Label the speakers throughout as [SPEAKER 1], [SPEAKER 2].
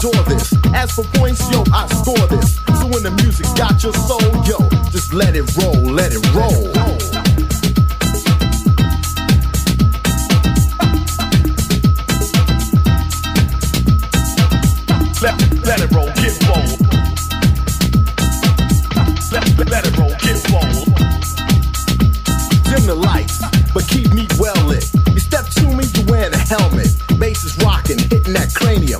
[SPEAKER 1] Adore this. As for points, yo, I score this. So when the music got your soul, yo, just let it roll, let it roll.
[SPEAKER 2] Let, it roll, get roll. Let, it roll, get roll.
[SPEAKER 1] dim the lights, but keep me well lit. You step to me, you wearing a helmet. Bass is rocking, hitting that cranium.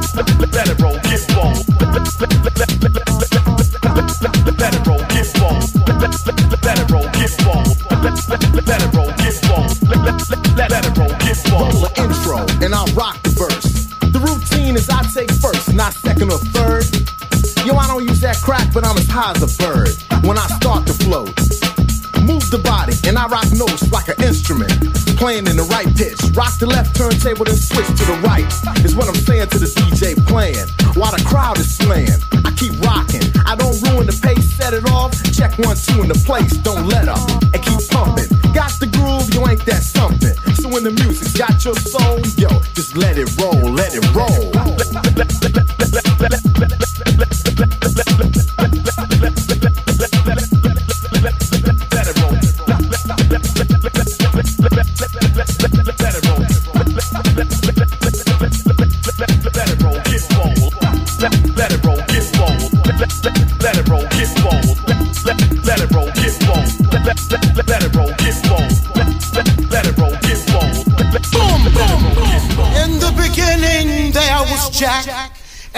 [SPEAKER 2] Roll, get
[SPEAKER 1] intro and I'll rock the verse. The routine is I take first, not second or third. Yo, I don't use that crack, but I'm as high as a bird when I start to float. The body and I rock notes like an instrument, playing in the right pitch. Rock the left turntable, then switch to the right. Is what I'm saying to the DJ playing while the crowd is slaying. I keep rocking, I don't ruin the pace, set it off. Check one, two in the place, don't let up and keep pumping. Got the groove, you ain't that something. So when the music's got your soul, yo, just let it roll, let it roll.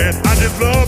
[SPEAKER 2] I
[SPEAKER 3] just love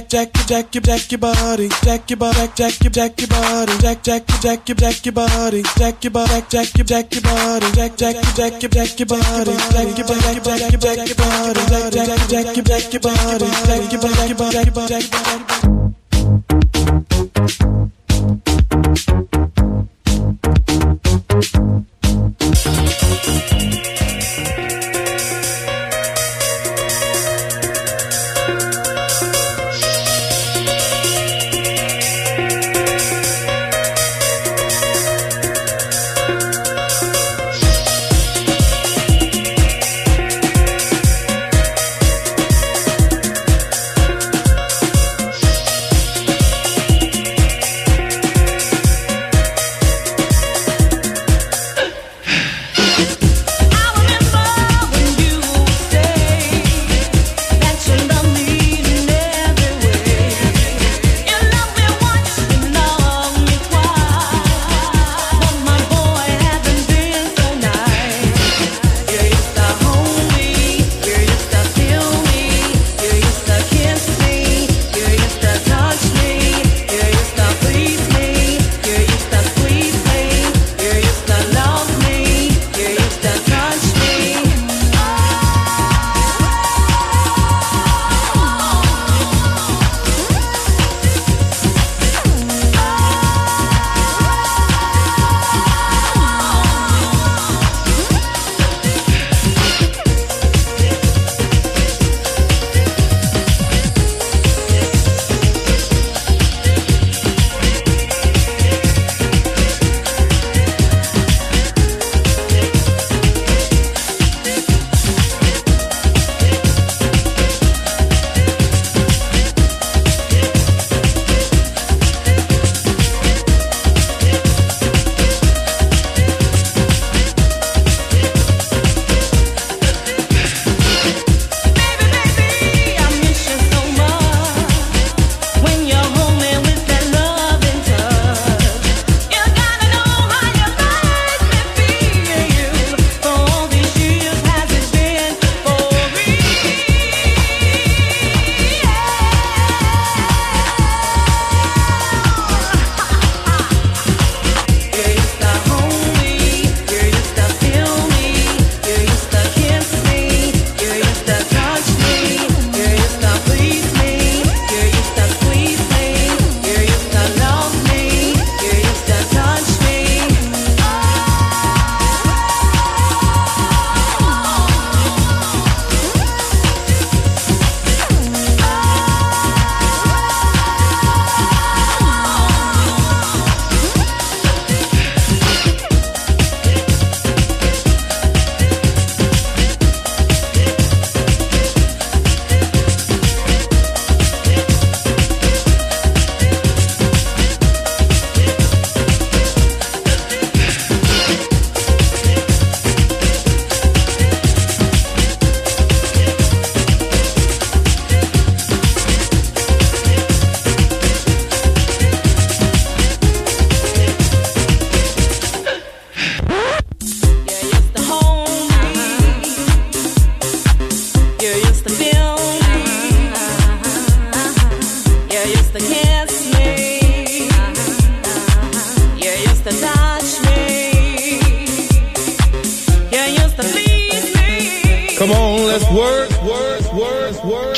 [SPEAKER 4] Jack your jack your body, jack your body, jack your jack your body, jack jack jack your jack your body, jack your body, jack your jack your body, jack jack jack your jack your body, jack your jack your jack your jack your body, jack jack jack your jack your body, jack your jack your jack your jack your body.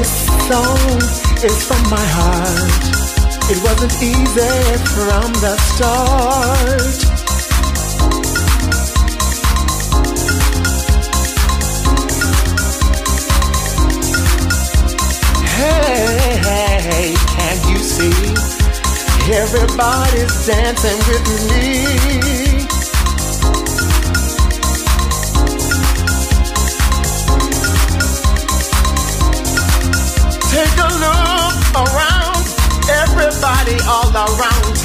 [SPEAKER 5] Song is from my heart. It wasn't easy from the start. Hey, hey, can you see? Everybody's dancing with me. Around, everybody all around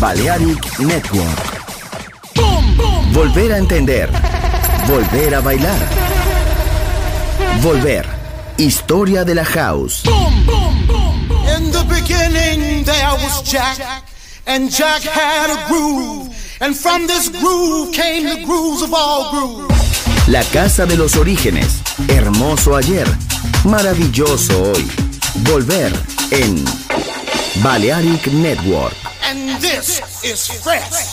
[SPEAKER 6] Balearic Network. Volver a entender. Volver a bailar. Volver. Historia de la house.
[SPEAKER 7] In the beginning there was Jack, and Jack had a groove, and from this groove came the grooves of all grooves.
[SPEAKER 6] La casa de los orígenes. Hermoso ayer. Maravilloso hoy. Volver en Balearic Network.
[SPEAKER 7] And this is fresh.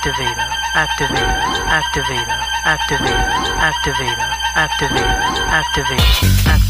[SPEAKER 8] activator, activator, activator, activator, activator, activator, activator, activator.